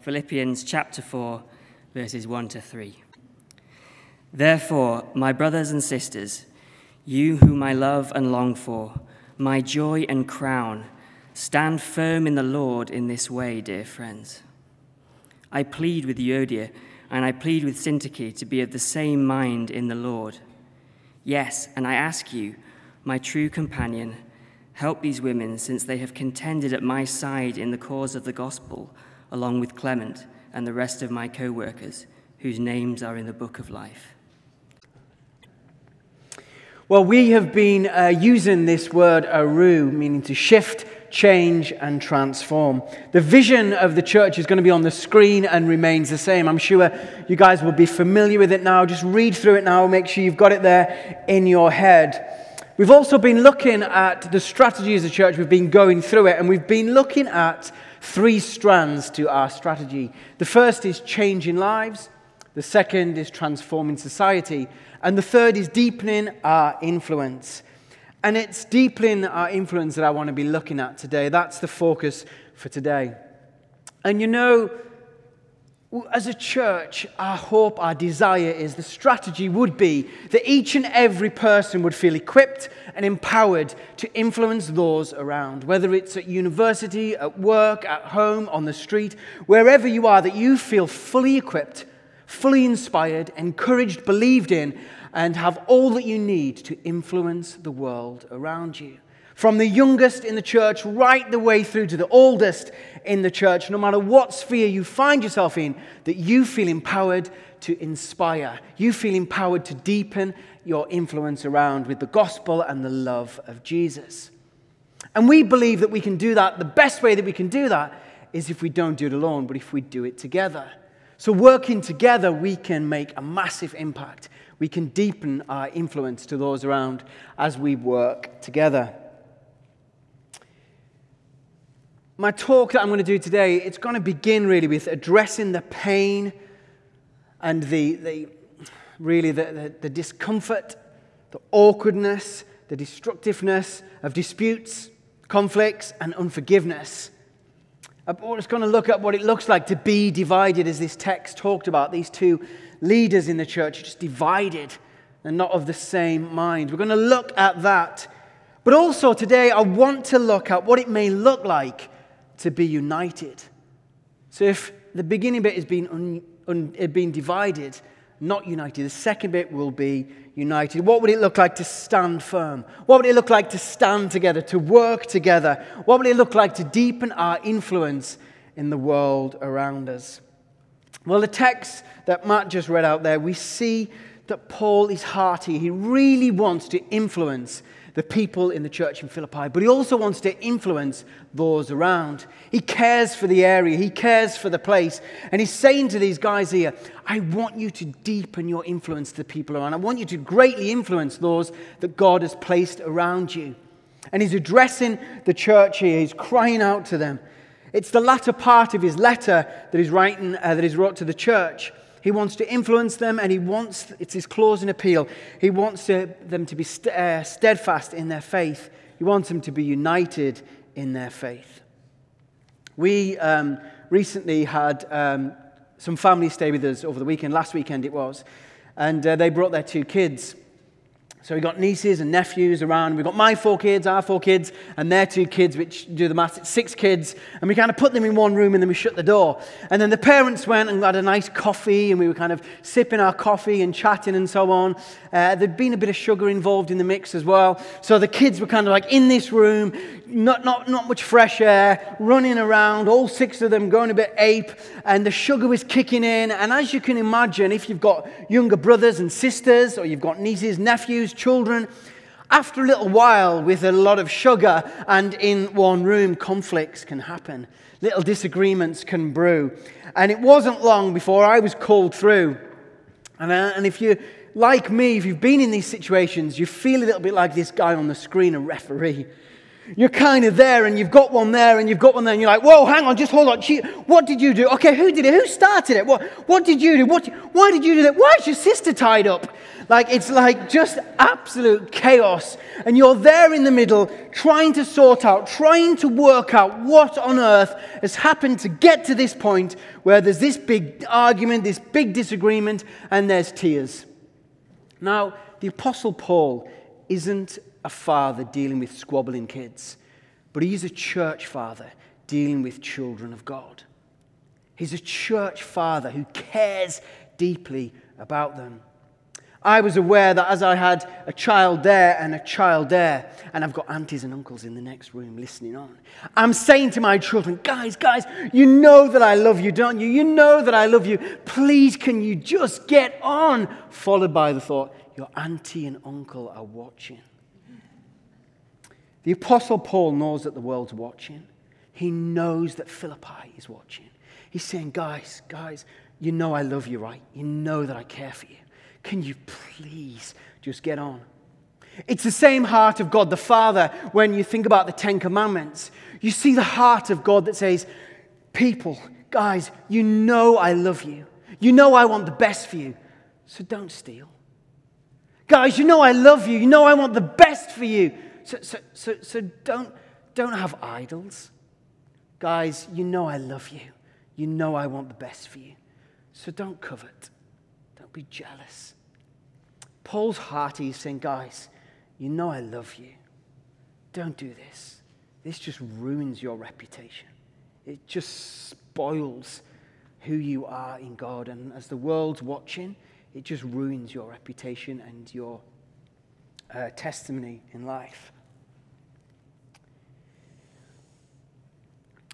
Philippians chapter 4, verses 1 to 3. Therefore, my brothers and sisters, you whom I love and long for, my joy and crown, stand firm in the Lord in this way, dear friends. I plead with Euodia and I plead with Syntyche to be of the same mind in the Lord. Yes, and I ask you, my true companion, help these women since they have contended at my side in the cause of the gospel, along with Clement and the rest of my co workers, whose names are in the book of life. Well, we have been uh, using this word aru, meaning to shift, change, and transform. The vision of the church is going to be on the screen and remains the same. I'm sure you guys will be familiar with it now. Just read through it now, make sure you've got it there in your head. We've also been looking at the strategy as a church, we've been going through it, and we've been looking at three strands to our strategy. The first is changing lives, the second is transforming society, and the third is deepening our influence. And it's deepening our influence that I want to be looking at today. That's the focus for today. And you know, as a church, our hope, our desire is the strategy would be that each and every person would feel equipped and empowered to influence those around, whether it's at university, at work, at home, on the street, wherever you are, that you feel fully equipped fully inspired, encouraged, believed in, and have all that you need to influence the world around you. From the youngest in the church right the way through to the oldest in the church, no matter what sphere you find yourself in, that you feel empowered to inspire. You feel empowered to deepen your influence around with the gospel and the love of Jesus. And we believe that we can do that. The best way that we can do that is if we don't do it alone, but if we do it together. So, working together, we can make a massive impact. We can deepen our influence to those around as we work together. My talk that I'm going to do today, it's going to begin really with addressing the pain and the, the really the, the, the discomfort, the awkwardness, the destructiveness of disputes, conflicts, and unforgiveness uh, we're just going to look at what it looks like to be divided, as this text talked about. These two leaders in the church just divided and not of the same mind. We're going to look at that. But also today, I want to look at what it may look like to be united. So if the beginning bit has been, un, un, been divided, not united, the second bit will be united? What would it look like to stand firm? What would it look like to stand together, to work together? What would it look like to deepen our influence in the world around us? Well, the text that Matt just read out there, we see that Paul is hearty. He really wants to influence the people in the church in Philippi, but he also wants to influence those around. He cares for the area, he cares for the place. And he's saying to these guys here, I want you to deepen your influence to the people around. I want you to greatly influence those that God has placed around you. And he's addressing the church here, he's crying out to them. It's the latter part of his letter that he's writing, uh, that he's wrote to the church. He wants to influence them, and he wants, it's his clause closing appeal, he wants to, them to be st- uh, steadfast in their faith. He wants them to be united in their faith. We um, recently had um, some family stay with us over the weekend, last weekend it was, and uh, they brought their two kids. So we've got nieces and nephews around. We've got my four kids, our four kids, and their two kids, which do the maths. It's six kids. And we kind of put them in one room and then we shut the door. And then the parents went and had a nice coffee and we were kind of sipping our coffee and chatting and so on. Uh, there'd been a bit of sugar involved in the mix as well. So the kids were kind of like in this room, not, not, not much fresh air, running around, all six of them going a bit ape. And the sugar was kicking in. And as you can imagine, if you've got younger brothers and sisters or you've got nieces, nephews, children. After a little while, with a lot of sugar and in one room, conflicts can happen. Little disagreements can brew. And it wasn't long before I was called through. And, uh, and if you, like me, if you've been in these situations, you feel a little bit like this guy on the screen, a referee. You're kind of there and you've got one there and you've got one there and you're like, whoa, hang on, just hold on. What did you do? Okay, who did it? Who started it? What, what did you do? What, why did you do that? Why is your sister tied up? Like, it's like just absolute chaos. And you're there in the middle trying to sort out, trying to work out what on earth has happened to get to this point where there's this big argument, this big disagreement, and there's tears. Now, the Apostle Paul isn't a father dealing with squabbling kids, but he's a church father dealing with children of God. He's a church father who cares deeply about them. I was aware that as I had a child there and a child there, and I've got aunties and uncles in the next room listening on, I'm saying to my children, guys, guys, you know that I love you, don't you? You know that I love you. Please, can you just get on? Followed by the thought, your auntie and uncle are watching. The Apostle Paul knows that the world's watching. He knows that Philippi is watching. He's saying, guys, guys, you know I love you, right? You know that I care for you. Can you please just get on? It's the same heart of God the Father when you think about the Ten Commandments. You see the heart of God that says, People, guys, you know I love you. You know I want the best for you. So don't steal. Guys, you know I love you. You know I want the best for you. So, so, so, so don't, don't have idols. Guys, you know I love you. You know I want the best for you. So don't covet. Don't be jealous. Paul's heart is saying, guys, you know I love you. Don't do this. This just ruins your reputation. It just spoils who you are in God. And as the world's watching, it just ruins your reputation and your uh, testimony in life.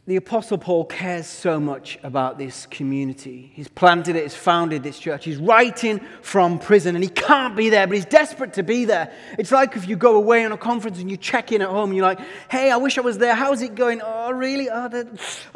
The Apostle Paul cares so much about this community. He's planted it, he's founded this church. He's writing from prison and he can't be there, but he's desperate to be there. It's like if you go away on a conference and you check in at home and you're like, hey, I wish I was there. How's it going? Oh, really? Oh,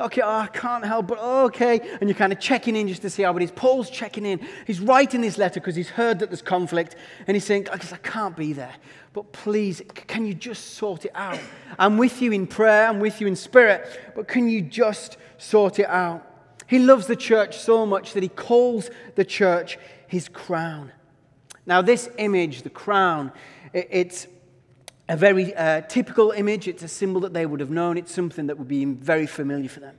okay, oh, I can't help, but oh, okay. And you're kind of checking in just to see how it is. Paul's checking in. He's writing this letter because he's heard that there's conflict and he's saying, I guess I can't be there. But please, can you just sort it out? I'm with you in prayer, I'm with you in spirit, but can you just sort it out? He loves the church so much that he calls the church his crown. Now, this image, the crown, it's a very uh, typical image. It's a symbol that they would have known. It's something that would be very familiar for them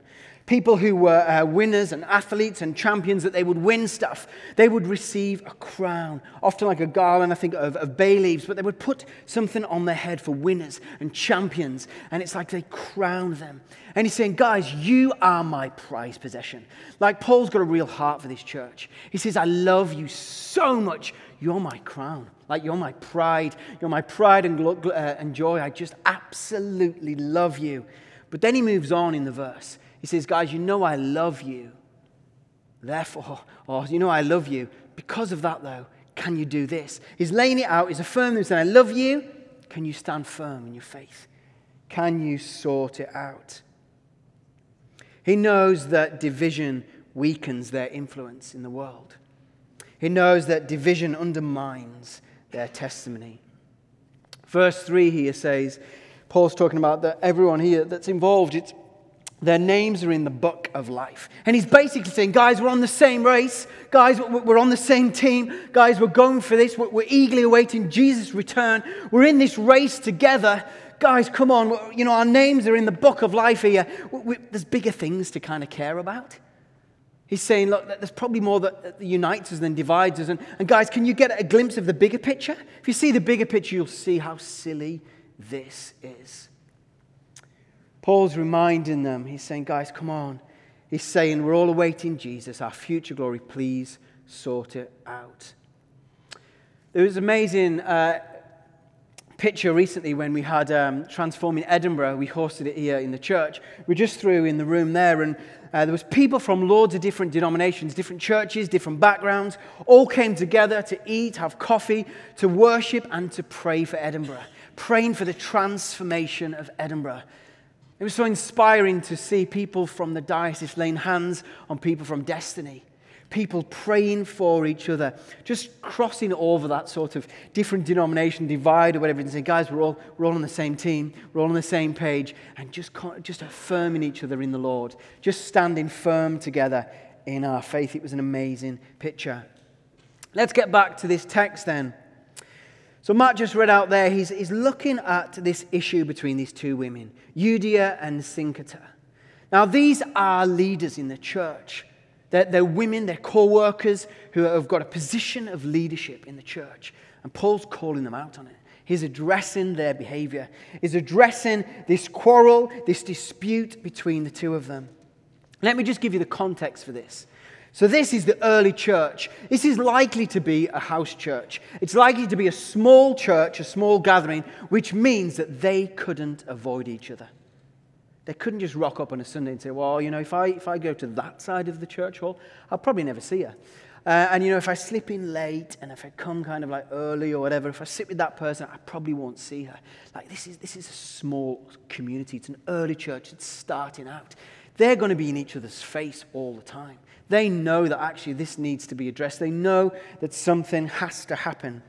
people who were uh, winners and athletes and champions, that they would win stuff. They would receive a crown, often like a garland, I think, of, of bay leaves, but they would put something on their head for winners and champions, and it's like they crown them. And he's saying, guys, you are my prized possession. Like Paul's got a real heart for this church. He says, I love you so much. You're my crown. Like you're my pride. You're my pride and, uh, and joy. I just absolutely love you. But then he moves on in the verse. He says, Guys, you know I love you. Therefore, or you know I love you. Because of that, though, can you do this? He's laying it out. He's affirming and saying, I love you. Can you stand firm in your faith? Can you sort it out? He knows that division weakens their influence in the world. He knows that division undermines their testimony. Verse 3 here says, Paul's talking about that everyone here that's involved, it's their names are in the book of life. And he's basically saying, guys, we're on the same race. Guys, we're on the same team. Guys, we're going for this. We're eagerly awaiting Jesus' return. We're in this race together. Guys, come on. You know, our names are in the book of life here. There's bigger things to kind of care about. He's saying, look, there's probably more that unites us than divides us. And, and guys, can you get a glimpse of the bigger picture? If you see the bigger picture, you'll see how silly this is. Paul's reminding them, he's saying, guys, come on. He's saying, we're all awaiting Jesus, our future glory. Please sort it out. There was an amazing uh, picture recently when we had um, Transforming Edinburgh. We hosted it here in the church. We just threw in the room there, and uh, there was people from loads of different denominations, different churches, different backgrounds, all came together to eat, have coffee, to worship, and to pray for Edinburgh, praying for the transformation of Edinburgh. It was so inspiring to see people from the diocese laying hands on people from Destiny, people praying for each other, just crossing over that sort of different denomination divide or whatever, and saying, guys, we're all, we're all on the same team, we're all on the same page, and just, just affirming each other in the Lord, just standing firm together in our faith. It was an amazing picture. Let's get back to this text then. So, Matt just read out there, he's, he's looking at this issue between these two women, Euodia and Syntyche. Now, these are leaders in the church. They're, they're women, they're co workers who have got a position of leadership in the church. And Paul's calling them out on it. He's addressing their behavior, he's addressing this quarrel, this dispute between the two of them. Let me just give you the context for this. So, this is the early church. This is likely to be a house church. It's likely to be a small church, a small gathering, which means that they couldn't avoid each other. They couldn't just rock up on a Sunday and say, Well, you know, if I, if I go to that side of the church hall, I'll probably never see her. Uh, and, you know, if I slip in late and if I come kind of like early or whatever, if I sit with that person, I probably won't see her. Like, this is, this is a small community. It's an early church. It's starting out. They're going to be in each other's face all the time. They know that actually this needs to be addressed. They know that something has to happen.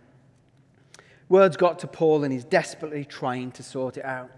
Words got to Paul, and he's desperately trying to sort it out.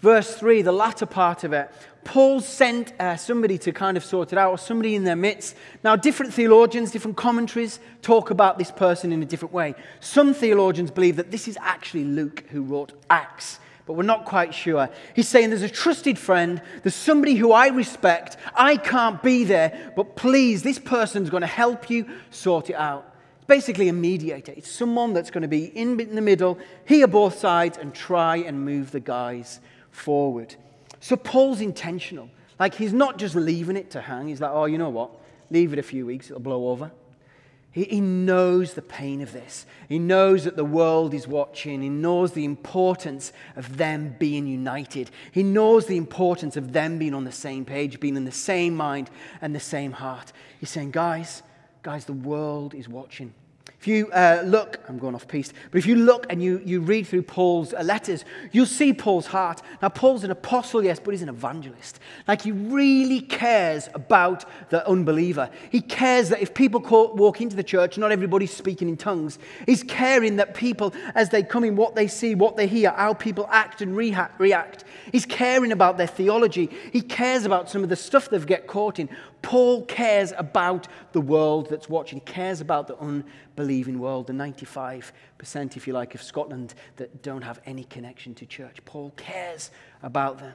Verse 3, the latter part of it, Paul sent uh, somebody to kind of sort it out, or somebody in their midst. Now, different theologians, different commentaries talk about this person in a different way. Some theologians believe that this is actually Luke who wrote Acts but we're not quite sure. He's saying there's a trusted friend, there's somebody who I respect. I can't be there, but please, this person's going to help you sort it out. It's basically a mediator. It's someone that's going to be in the middle, hear both sides, and try and move the guys forward. So Paul's intentional. Like he's not just leaving it to hang. He's like, oh, you know what? Leave it a few weeks, it'll blow over. He, he knows the pain of this. He knows that the world is watching. He knows the importance of them being united. He knows the importance of them being on the same page, being in the same mind and the same heart. He's saying, guys, guys, the world is watching. If you uh, look, I'm going off piece, but if you look and you, you read through Paul's uh, letters, you'll see Paul's heart. Now, Paul's an apostle, yes, but he's an evangelist. Like, he really cares about the unbeliever. He cares that if people walk into the church, not everybody's speaking in tongues. He's caring that people, as they come in, what they see, what they hear, how people act and react. He's caring about their theology. He cares about some of the stuff they've get caught in. Paul cares about the world that's watching. He cares about the unbelieving world, the 95%, if you like, of Scotland that don't have any connection to church. Paul cares about them.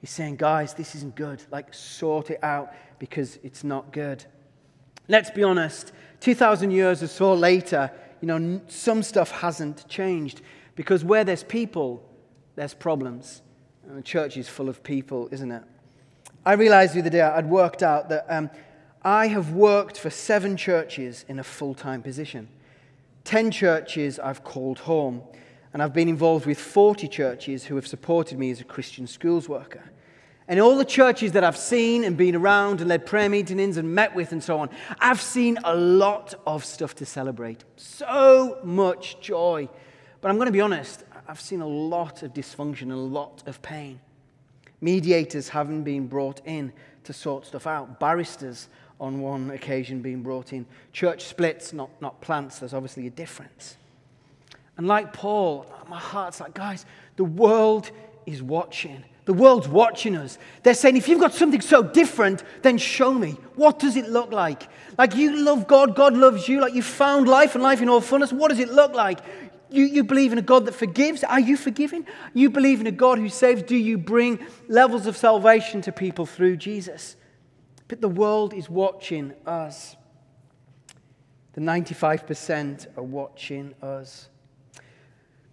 He's saying, guys, this isn't good. Like, sort it out because it's not good. Let's be honest, 2,000 years or so later, you know, some stuff hasn't changed because where there's people, there's problems. And the church is full of people, isn't it? I realized the other day I'd worked out that um, I have worked for seven churches in a full time position. Ten churches I've called home, and I've been involved with 40 churches who have supported me as a Christian schools worker. And all the churches that I've seen and been around and led prayer meetings and met with and so on, I've seen a lot of stuff to celebrate. So much joy. But I'm going to be honest, I've seen a lot of dysfunction, and a lot of pain. Mediators haven't been brought in to sort stuff out. Barristers, on one occasion, being brought in. Church splits, not, not plants. There's obviously a difference. And like Paul, my heart's like, guys, the world is watching. The world's watching us. They're saying, if you've got something so different, then show me. What does it look like? Like you love God, God loves you, like you found life and life in all fullness. What does it look like? You, you believe in a God that forgives. Are you forgiving? You believe in a God who saves. Do you bring levels of salvation to people through Jesus? But the world is watching us. The 95% are watching us.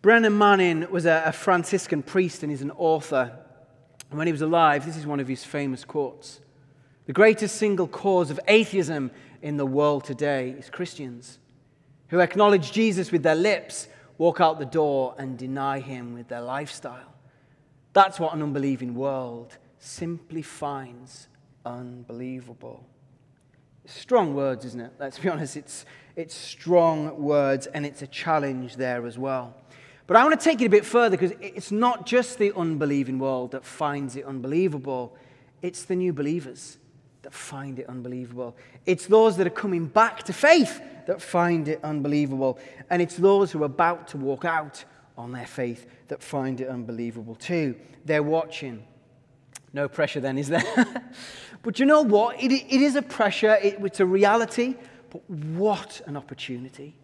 Brennan Manning was a, a Franciscan priest and he's an author. And when he was alive, this is one of his famous quotes The greatest single cause of atheism in the world today is Christians who acknowledge Jesus with their lips walk out the door and deny him with their lifestyle. That's what an unbelieving world simply finds unbelievable. Strong words, isn't it? Let's be honest, it's, it's strong words and it's a challenge there as well. But I want to take it a bit further because it's not just the unbelieving world that finds it unbelievable, it's the new believers that find it unbelievable. It's those that are coming back to faith that find it unbelievable. And it's those who are about to walk out on their faith that find it unbelievable too. They're watching. No pressure then, is there? but you know what? It, it is a pressure, it, it's a reality, but what an opportunity.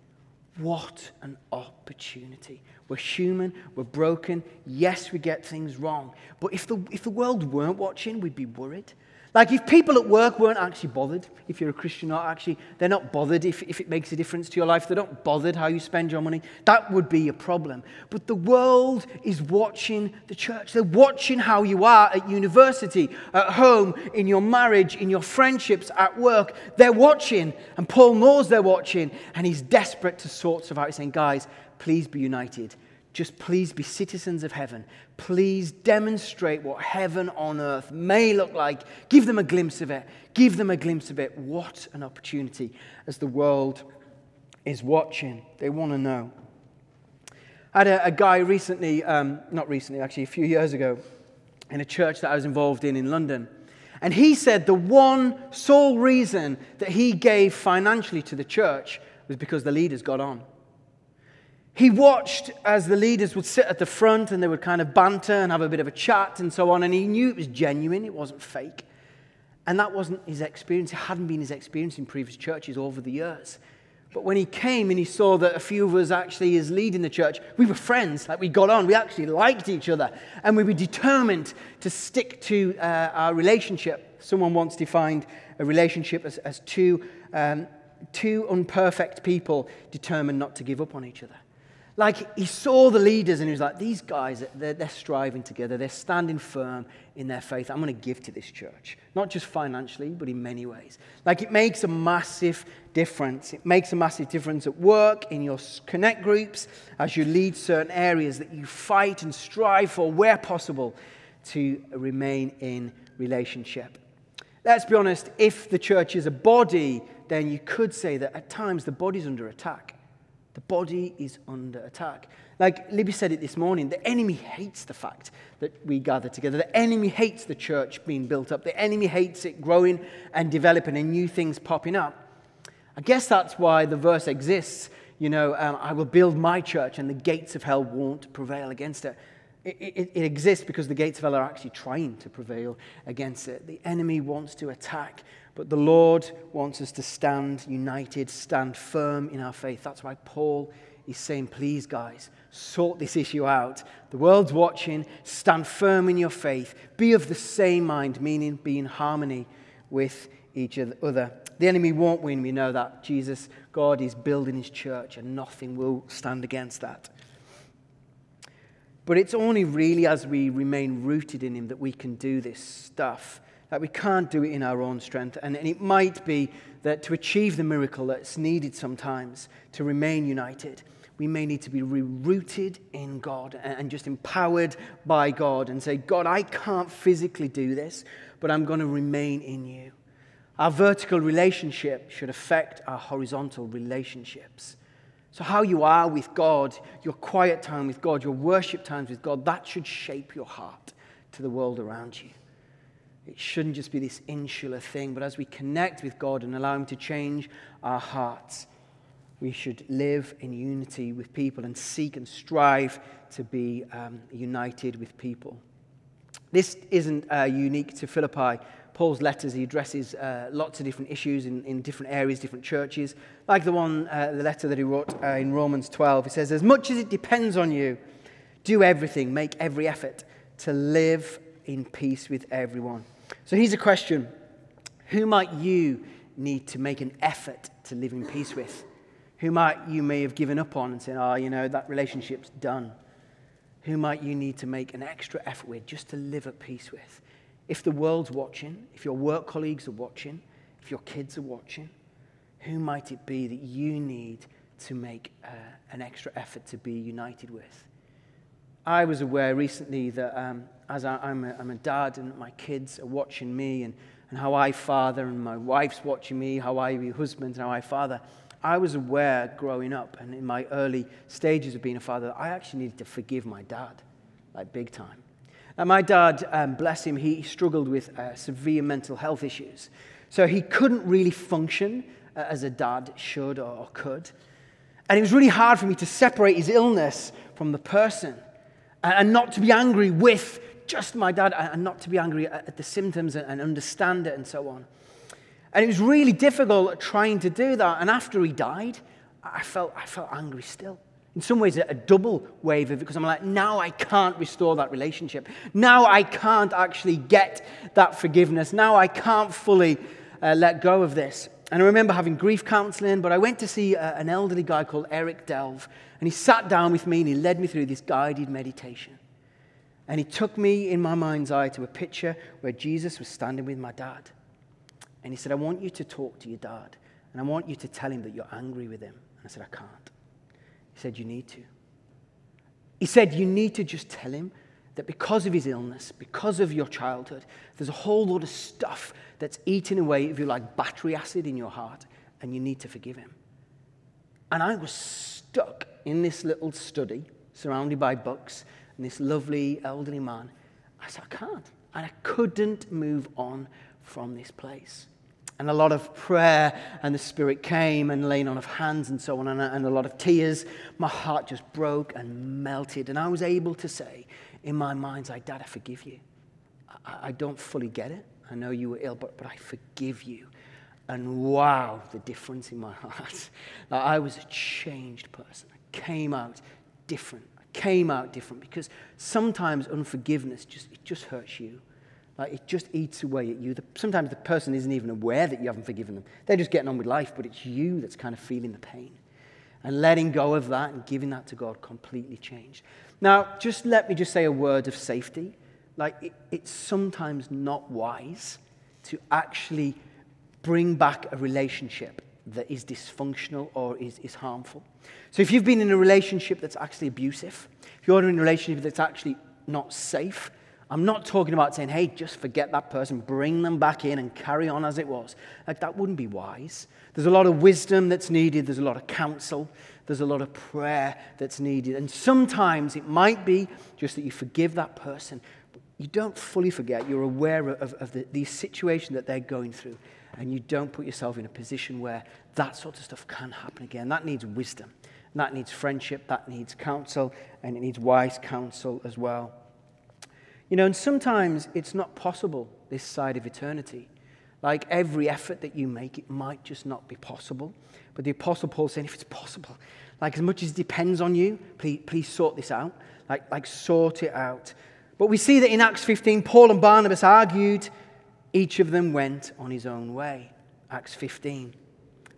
What an opportunity. We're human, we're broken. Yes, we get things wrong. But if the, if the world weren't watching, we'd be worried. Like if people at work weren't actually bothered, if you're a Christian or actually, they're not bothered if, if it makes a difference to your life, they're not bothered how you spend your money, that would be a problem. But the world is watching the church. They're watching how you are at university, at home, in your marriage, in your friendships, at work. They're watching, and Paul knows they're watching, and he's desperate to sort stuff out. He's saying, guys, please be united. Just please be citizens of heaven. Please demonstrate what heaven on earth may look like. Give them a glimpse of it. Give them a glimpse of it. What an opportunity as the world is watching. They want to know. I had a, a guy recently, um, not recently, actually, a few years ago, in a church that I was involved in in London. And he said the one sole reason that he gave financially to the church was because the leaders got on. He watched as the leaders would sit at the front and they would kind of banter and have a bit of a chat and so on, and he knew it was genuine, it wasn't fake. And that wasn't his experience. It hadn't been his experience in previous churches over the years. But when he came and he saw that a few of us actually is leading the church, we were friends. Like we got on, we actually liked each other, and we were determined to stick to uh, our relationship. Someone once defined a relationship as, as two, um, two unperfect people determined not to give up on each other. Like he saw the leaders and he was like, these guys, they're, they're striving together. They're standing firm in their faith. I'm going to give to this church. Not just financially, but in many ways. Like it makes a massive difference. It makes a massive difference at work, in your connect groups, as you lead certain areas that you fight and strive for where possible to remain in relationship. Let's be honest, if the church is a body, then you could say that at times the body's under attack. The body is under attack. Like Libby said it this morning, the enemy hates the fact that we gather together. The enemy hates the church being built up. The enemy hates it growing and developing and new things popping up. I guess that's why the verse exists. You know, um, I will build my church and the gates of hell won't prevail against it. It, it. it exists because the gates of hell are actually trying to prevail against it. The enemy wants to attack but the Lord wants us to stand united, stand firm in our faith. That's why Paul is saying, please, guys, sort this issue out. The world's watching. Stand firm in your faith. Be of the same mind, meaning be in harmony with each other. The enemy won't win. We know that. Jesus, God, is building his church, and nothing will stand against that. But it's only really as we remain rooted in him that we can do this stuff that we can't do it in our own strength. And, and it might be that to achieve the miracle that's needed sometimes to remain united, we may need to be rooted in God and just empowered by God and say, God, I can't physically do this, but I'm going to remain in you. Our vertical relationship should affect our horizontal relationships. So, how you are with God, your quiet time with God, your worship times with God, that should shape your heart to the world around you. It shouldn't just be this insular thing, but as we connect with God and allow Him to change our hearts, we should live in unity with people and seek and strive to be um, united with people. This isn't uh, unique to Philippi. Paul's letters, he addresses uh, lots of different issues in, in different areas, different churches. Like the one, uh, the letter that he wrote uh, in Romans 12, he says, As much as it depends on you, do everything, make every effort to live in peace with everyone. So here's a question Who might you need to make an effort to live in peace with? Who might you may have given up on and said, oh, you know, that relationship's done? Who might you need to make an extra effort with just to live at peace with? If the world's watching, if your work colleagues are watching, if your kids are watching, who might it be that you need to make uh, an extra effort to be united with? I was aware recently that um, as I, am a, I'm a dad and my kids are watching me and, and how I father and my wife's watching me, how I be husband and how I father, I was aware growing up and in my early stages of being a father that I actually needed to forgive my dad, like big time. Now, my dad, um, bless him, he struggled with uh, severe mental health issues. So he couldn't really function uh, as a dad should or could. And it was really hard for me to separate his illness from the person and not to be angry with just my dad and not to be angry at the symptoms and understand it and so on. And it was really difficult trying to do that. And after he died, I felt, I felt angry still. In some ways, a double wave of it because I'm like, now I can't restore that relationship. Now I can't actually get that forgiveness. Now I can't fully uh, let go of this. And I remember having grief counseling, but I went to see uh, an elderly guy called Eric Delve, and he sat down with me and he led me through this guided meditation. And he took me in my mind's eye to a picture where Jesus was standing with my dad. And he said, I want you to talk to your dad, and I want you to tell him that you're angry with him. And I said, I can't. He said, You need to. He said, You need to just tell him that because of his illness, because of your childhood, there's a whole lot of stuff that's eating away, if you like, battery acid in your heart, and you need to forgive him. And I was stuck in this little study, surrounded by books, and this lovely elderly man. I said, I can't. And I couldn't move on from this place and a lot of prayer, and the Spirit came, and laying on of hands, and so on, and a, and a lot of tears. My heart just broke and melted, and I was able to say in my mind's eye, Dad, I forgive you. I, I don't fully get it. I know you were ill, but, but I forgive you. And wow, the difference in my heart. Like I was a changed person. I came out different. I came out different because sometimes unforgiveness just, it just hurts you. Like it just eats away at you. The, sometimes the person isn't even aware that you haven't forgiven them. They're just getting on with life, but it's you that's kind of feeling the pain. And letting go of that and giving that to God completely changed. Now, just let me just say a word of safety. Like it, it's sometimes not wise to actually bring back a relationship that is dysfunctional or is, is harmful. So if you've been in a relationship that's actually abusive, if you're in a relationship that's actually not safe, I'm not talking about saying, hey, just forget that person, bring them back in and carry on as it was. Like, that wouldn't be wise. There's a lot of wisdom that's needed, there's a lot of counsel, there's a lot of prayer that's needed. And sometimes it might be just that you forgive that person, you don't fully forget. You're aware of, of the, the situation that they're going through, and you don't put yourself in a position where that sort of stuff can happen again. That needs wisdom, that needs friendship, that needs counsel, and it needs wise counsel as well. You know, and sometimes it's not possible this side of eternity. Like every effort that you make, it might just not be possible. But the Apostle Paul saying, if it's possible, like as much as it depends on you, please, please sort this out. Like, like sort it out. But we see that in Acts 15, Paul and Barnabas argued. Each of them went on his own way. Acts 15.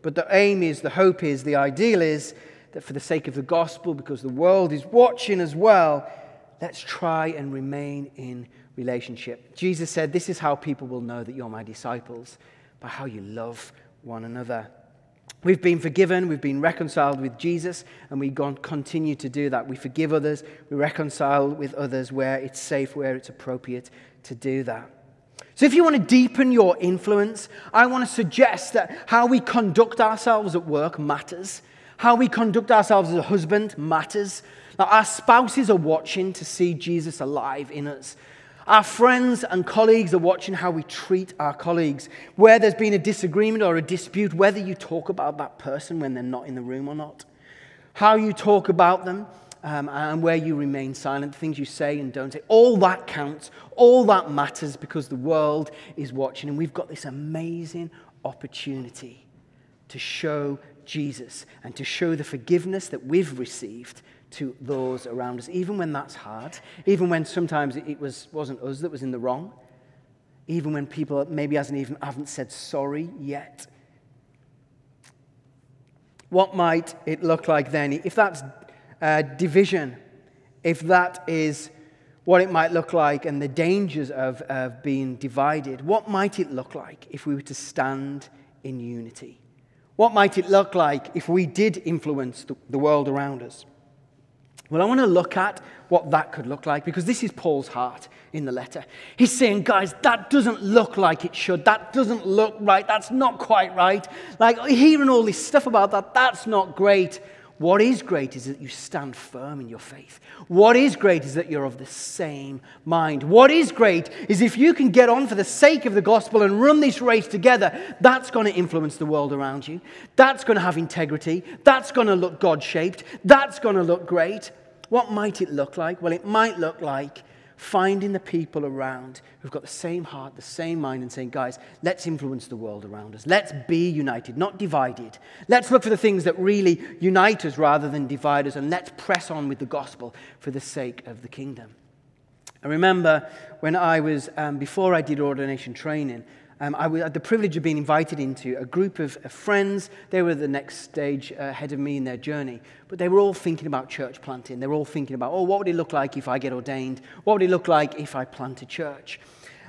But the aim is, the hope is, the ideal is that for the sake of the gospel, because the world is watching as well, let's try and remain in relationship. Jesus said, This is how people will know that you're my disciples, by how you love one another. We've been forgiven, we've been reconciled with Jesus, and we continue to do that. We forgive others, we reconcile with others where it's safe, where it's appropriate to do that. So, if you want to deepen your influence, I want to suggest that how we conduct ourselves at work matters. How we conduct ourselves as a husband matters. Now, our spouses are watching to see Jesus alive in us. Our friends and colleagues are watching how we treat our colleagues. Where there's been a disagreement or a dispute, whether you talk about that person when they're not in the room or not. How you talk about them um, and where you remain silent, the things you say and don't say. All that counts. All that matters because the world is watching. And we've got this amazing opportunity to show Jesus and to show the forgiveness that we've received to those around us, even when that's hard, even when sometimes it was, wasn't us that was in the wrong, even when people maybe hasn't even haven't said sorry yet. What might it look like then? If that's uh, division, if that is what it might look like and the dangers of, of being divided, what might it look like if we were to stand in unity? What might it look like if we did influence the, the world around us? Well, I want to look at what that could look like because this is Paul's heart in the letter. He's saying, guys, that doesn't look like it should. That doesn't look right. That's not quite right. Like hearing all this stuff about that, that's not great. What is great is that you stand firm in your faith. What is great is that you're of the same mind. What is great is if you can get on for the sake of the gospel and run this race together, that's going to influence the world around you. That's going to have integrity. That's going to look God shaped. That's going to look great. What might it look like? Well, it might look like finding the people around who've got the same heart, the same mind, and saying, guys, let's influence the world around us. Let's be united, not divided. Let's look for the things that really unite us rather than divide us, and let's press on with the gospel for the sake of the kingdom. I remember when I was, um, before I did ordination training, um, I had the privilege of being invited into a group of, friends. They were the next stage uh, ahead of me in their journey. But they were all thinking about church planting. They were all thinking about, oh, what would it look like if I get ordained? What would it look like if I plant a church?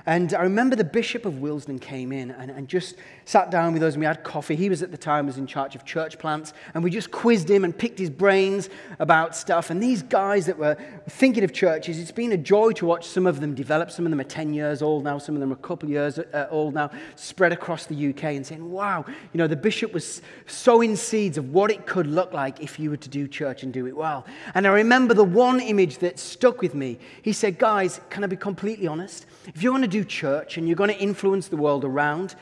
And I remember the Bishop of Willesden came in and, and just sat down with us and we had coffee. He was at the time was in charge of church plants and we just quizzed him and picked his brains about stuff. And these guys that were thinking of churches, it's been a joy to watch some of them develop. Some of them are 10 years old now, some of them are a couple of years uh, old now, spread across the UK and saying, wow, you know, the bishop was sowing seeds of what it could look like if you were to do church and do it well. And I remember the one image that stuck with me. He said, guys, can I be completely honest? If you want to do church and you're going to influence the world around,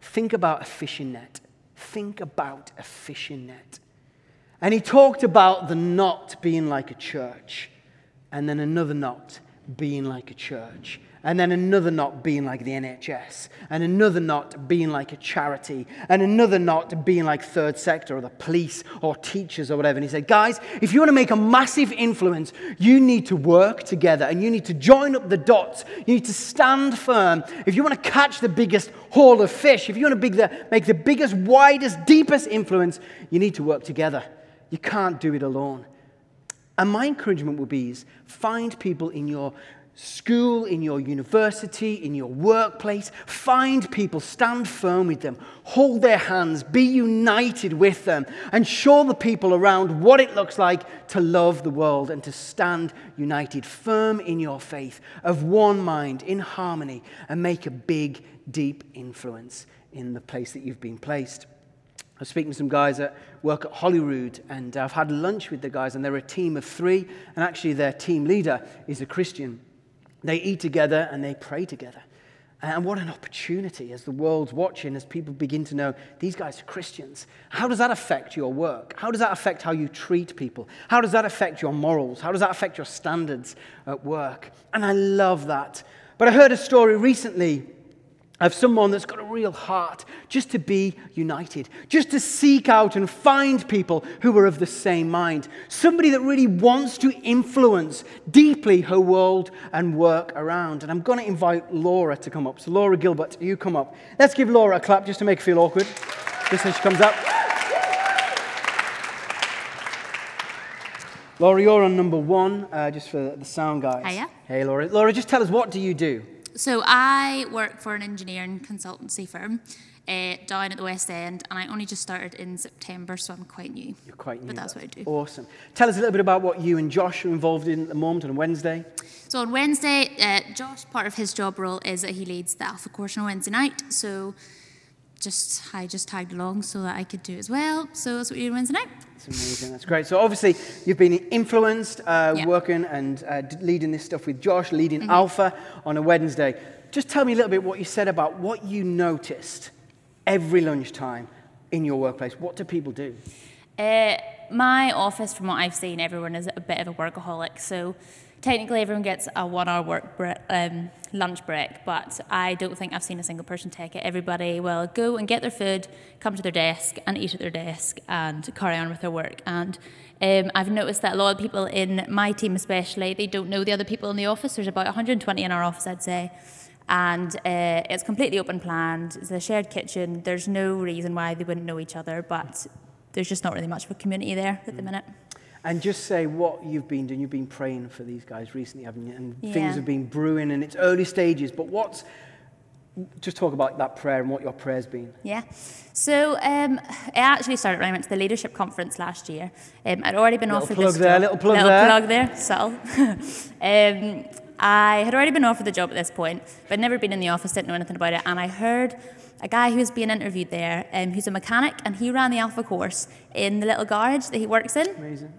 think about a fishing net. Think about a fishing net. And he talked about the knot being like a church, and then another knot being like a church and then another knot being like the NHS, and another knot being like a charity, and another knot being like third sector or the police or teachers or whatever. And he said, guys, if you want to make a massive influence, you need to work together and you need to join up the dots. You need to stand firm. If you want to catch the biggest haul of fish, if you want to make the biggest, widest, deepest influence, you need to work together. You can't do it alone. And my encouragement would be is find people in your school, in your university, in your workplace. Find people, stand firm with them, hold their hands, be united with them, and show the people around what it looks like to love the world and to stand united, firm in your faith, of one mind, in harmony, and make a big, deep influence in the place that you've been placed. I was speaking to some guys that work at Holyrood, and I've had lunch with the guys, and they're a team of three, and actually their team leader is a Christian. They eat together and they pray together. And what an opportunity as the world's watching, as people begin to know these guys are Christians. How does that affect your work? How does that affect how you treat people? How does that affect your morals? How does that affect your standards at work? And I love that. But I heard a story recently of someone that's got a real heart just to be united, just to seek out and find people who are of the same mind. Somebody that really wants to influence deeply her world and work around. And I'm going to invite Laura to come up. So, Laura Gilbert, you come up. Let's give Laura a clap just to make her feel awkward, just as she comes up. Laura, you're on number one, uh, just for the sound guys. Hiya. Hey, Laura. Laura, just tell us, what do you do? So I work for an engineering consultancy firm uh, down at the West End, and I only just started in September, so I'm quite new. You're quite new. But that's what I do. Awesome. Tell us a little bit about what you and Josh are involved in at the moment on Wednesday. So on Wednesday, uh, Josh, part of his job role is that he leads the Alpha course on Wednesday night. So just I just tagged along so that I could do as well. So that's what we do Wednesday night. That's amazing. That's great. So obviously you've been influenced uh, Yeah. working and uh, d- leading this stuff with Josh, leading Mm-hmm. Alpha on a Wednesday. Just tell me a little bit what you said about what you noticed every lunchtime in your workplace. What do people do? Uh, my office, from what I've seen, everyone is a bit of a workaholic. So technically, everyone gets a one-hour work bre- um, lunch break, but I don't think I've seen a single person take it. Everybody will go and get their food, come to their desk, and eat at their desk, and carry on with their work. And um, I've noticed that a lot of people in my team, especially, they don't know the other people in the office. There's about 120 in our office, I'd say. And uh, it's completely open planned. It's a shared kitchen. There's no reason why they wouldn't know each other, but there's just not really much of a community there at the minute. And just say what you've been doing. You've been praying for these guys recently, haven't you? And Yeah. things have been brewing in its early stages. But what's, just talk about that prayer and what your prayer's been. Yeah. So um, it actually started when I went to the leadership conference last year. Um, I'd already been Little offered plug this there, job. little plug little there. plug there, subtle. um, I had already been offered the job at this point, but never been in the office, didn't know anything about it, and I heard a guy who was being interviewed there, um, who's a mechanic, and he ran the Alpha course in the little garage that he works in. Amazing.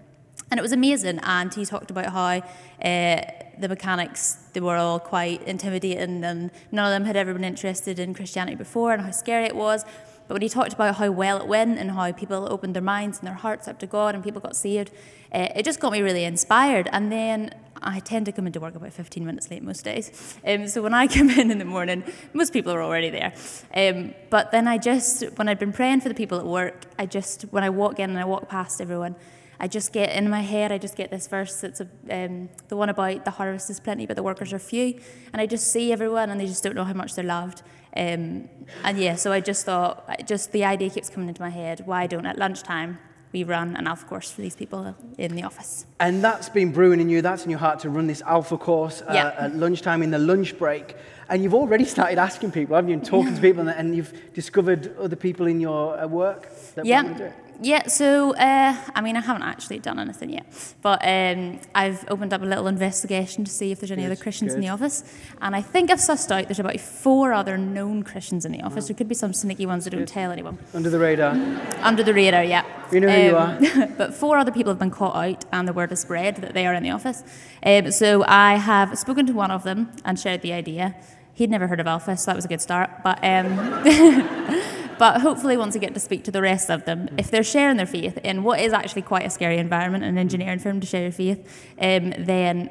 And it was amazing. And he talked about how uh, the mechanics, they were all quite intimidating and none of them had ever been interested in Christianity before and how scary it was. But when he talked about how well it went and how people opened their minds and their hearts up to God and people got saved, uh, it just got me really inspired. And then I tend to come into work about 15 minutes late most days. Um, so when I come in in the morning, most people are already there. Um, but then I just, when I'd been praying for the people at work, I just, when I walk in and I walk past everyone, I just get in my head, I just get this verse that's a, um, the one about the harvest is plenty, but the workers are few. And I just see everyone and they just don't know how much they're loved. Um, and yeah, so I just thought, just the idea keeps coming into my head why don't at lunchtime we run an alpha course for these people in the office? And that's been brewing in you, that's in your heart to run this alpha course uh, Yeah. at lunchtime in the lunch break. And you've already started asking people, haven't you, and talking to people, and, and you've discovered other people in your uh, work that want to do it. Yeah, so uh, I mean, I haven't actually done anything yet, but um, I've opened up a little investigation to see if there's any Good, other Christians in the office, and I think I've sussed out there's about four other known Christians in the office. There could be some sneaky ones that don't tell anyone. Under the radar. Under the radar, yeah. We know who you are. but four other people have been caught out, and the word has spread that they are in the office. Um, so I have spoken to one of them and shared the idea. He'd never heard of Alpha, so that was a good start. But um, but hopefully, once I get to speak to the rest of them, if they're sharing their faith in what is actually quite a scary environment, an engineering firm to share your faith, um, then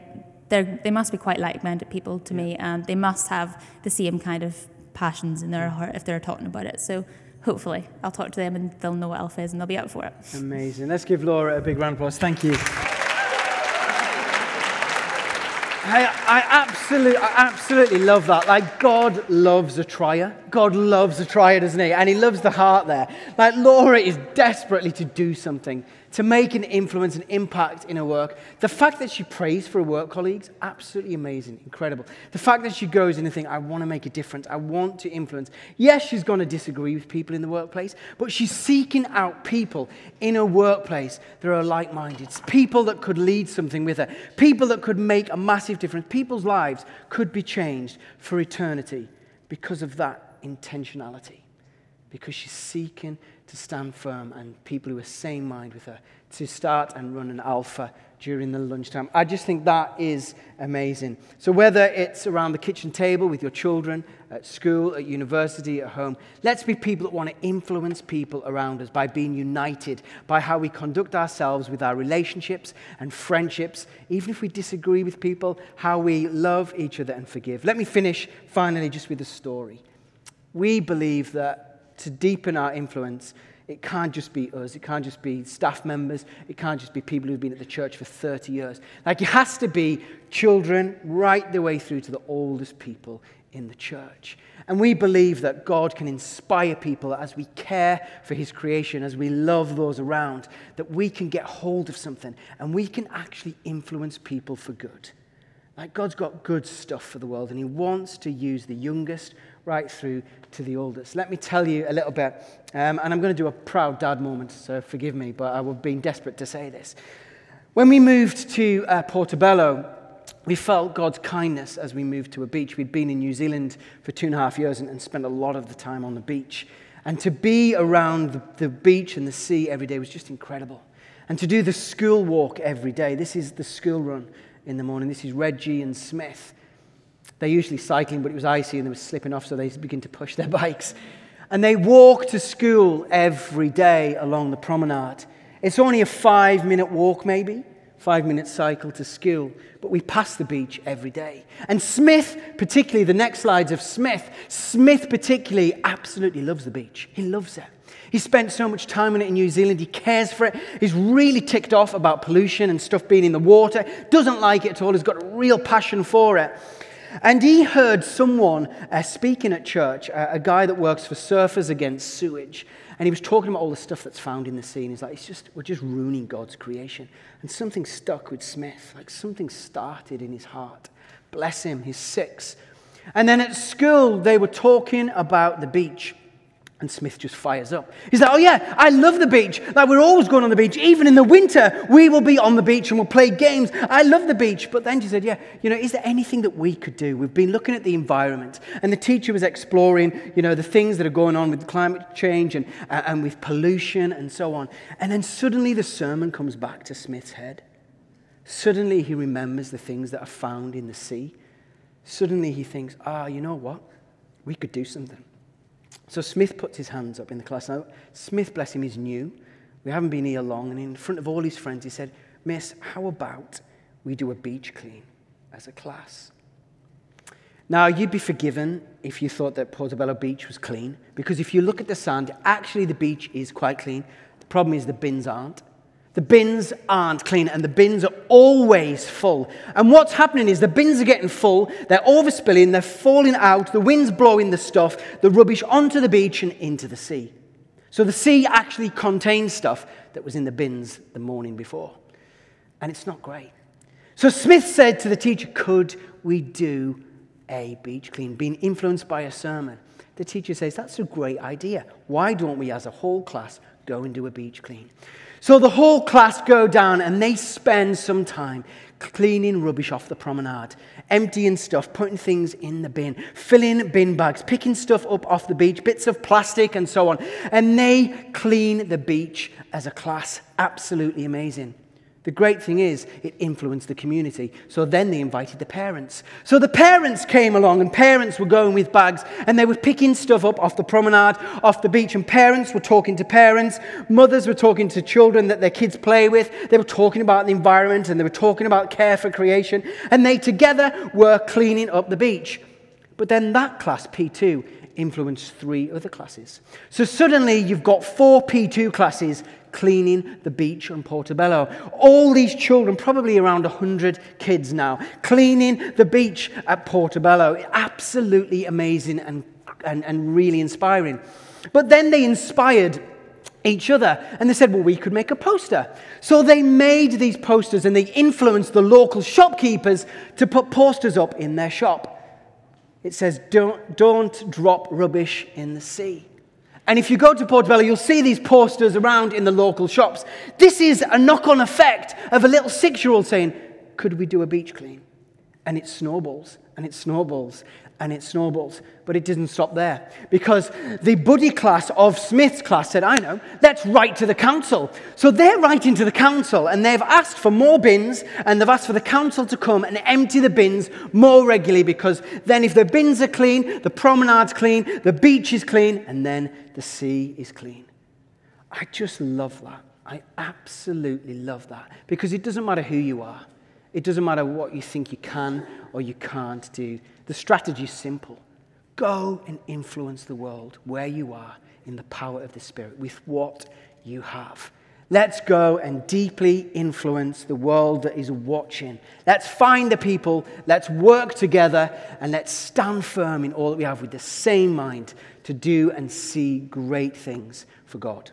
they must be quite like-minded people to me, and they must have the same kind of passions in their heart if they're talking about it. So hopefully, I'll talk to them and they'll know what Alpha is and they'll be up for it. Amazing. Let's give Laura a big round of applause. Thank you. I, I, absolutely, I absolutely love that. Like, God loves a trier. God loves a trier, doesn't he? And he loves the heart there. Like, Laura is desperately to do something, to make an influence, an impact in her work. The fact that she prays for her work colleagues, absolutely amazing, incredible. The fact that she goes in and thinks, I want to make a difference, I want to influence. Yes, she's going to disagree with people in the workplace, but she's seeking out people in her workplace that are like minded, people that could lead something with her, people that could make a massive difference. People's lives could be changed for eternity because of that intentionality because she's seeking to stand firm and people who are same mind with her to start and run an alpha during the lunchtime. I just think that is amazing. So, whether it's around the kitchen table with your children, at school, at university, at home, let's be people that want to influence people around us by being united by how we conduct ourselves with our relationships and friendships, even if we disagree with people, how we love each other and forgive. Let me finish finally just with a story. We believe that to deepen our influence, it can't just be us. It can't just be staff members. It can't just be people who've been at the church for 30 years. Like, it has to be children right the way through to the oldest people in the church. And we believe that God can inspire people as we care for His creation, as we love those around, that we can get hold of something and we can actually influence people for good. Like God's got good stuff for the world, and He wants to use the youngest right through to the oldest. Let me tell you a little bit, um, and I'm going to do a proud dad moment, so forgive me, but I was been desperate to say this. When we moved to uh, Portobello, we felt God's kindness as we moved to a beach. We'd been in New Zealand for two and a half years and, and spent a lot of the time on the beach. And to be around the, the beach and the sea every day was just incredible. And to do the school walk every day, this is the school run in the morning. This is Reggie and Smith. They're usually cycling, but it was icy and they were slipping off, so they begin to push their bikes. And they walk to school every day along the promenade. It's only a five minute walk, maybe, five minute cycle to school, but we pass the beach every day. And Smith, particularly, the next slides of Smith, Smith particularly absolutely loves the beach. He loves it. He spent so much time on it in New Zealand. He cares for it. He's really ticked off about pollution and stuff being in the water. Doesn't like it at all. He's got a real passion for it. And he heard someone uh, speaking at church, uh, a guy that works for Surfers Against Sewage. And he was talking about all the stuff that's found in the sea. And he's like, it's just, we're just ruining God's creation. And something stuck with Smith. Like something started in his heart. Bless him, he's six. And then at school, they were talking about the beach. And Smith just fires up. He's like, Oh, yeah, I love the beach. Like, we're always going on the beach. Even in the winter, we will be on the beach and we'll play games. I love the beach. But then she said, Yeah, you know, is there anything that we could do? We've been looking at the environment. And the teacher was exploring, you know, the things that are going on with climate change and, uh, and with pollution and so on. And then suddenly the sermon comes back to Smith's head. Suddenly he remembers the things that are found in the sea. Suddenly he thinks, Ah, you know what? We could do something. So Smith puts his hands up in the class. Now, Smith, bless him, is new. We haven't been here long. And in front of all his friends, he said, Miss, how about we do a beach clean as a class? Now, you'd be forgiven if you thought that Portobello Beach was clean, because if you look at the sand, actually the beach is quite clean. The problem is the bins aren't. The bins aren't clean and the bins are always full. And what's happening is the bins are getting full, they're overspilling, they're falling out, the wind's blowing the stuff, the rubbish onto the beach and into the sea. So the sea actually contains stuff that was in the bins the morning before. And it's not great. So Smith said to the teacher, Could we do a beach clean? Being influenced by a sermon. The teacher says, That's a great idea. Why don't we, as a whole class, go and do a beach clean? So the whole class go down and they spend some time cleaning rubbish off the promenade, emptying stuff, putting things in the bin, filling bin bags, picking stuff up off the beach, bits of plastic and so on. And they clean the beach as a class. Absolutely amazing. The great thing is, it influenced the community. So then they invited the parents. So the parents came along, and parents were going with bags, and they were picking stuff up off the promenade, off the beach, and parents were talking to parents. Mothers were talking to children that their kids play with. They were talking about the environment, and they were talking about care for creation, and they together were cleaning up the beach. But then that class, P2, influenced three other classes. So suddenly you've got four P2 classes cleaning the beach on Portobello. All these children, probably around 100 kids now, cleaning the beach at Portobello. Absolutely amazing and, and, and really inspiring. But then they inspired each other. And they said, well, we could make a poster. So they made these posters and they influenced the local shopkeepers to put posters up in their shop. It says, don't, don't drop rubbish in the sea. And if you go to Portobello, you'll see these posters around in the local shops. This is a knock on effect of a little six year old saying, Could we do a beach clean? And it snowballs and it snowballs and it snowballs. But it didn't stop there because the buddy class of Smith's class said, I know, let's write to the council. So they're writing to the council and they've asked for more bins and they've asked for the council to come and empty the bins more regularly because then if the bins are clean, the promenade's clean, the beach is clean, and then the sea is clean. I just love that. I absolutely love that because it doesn't matter who you are. It doesn't matter what you think you can or you can't do. The strategy is simple go and influence the world where you are in the power of the Spirit with what you have. Let's go and deeply influence the world that is watching. Let's find the people, let's work together, and let's stand firm in all that we have with the same mind to do and see great things for God.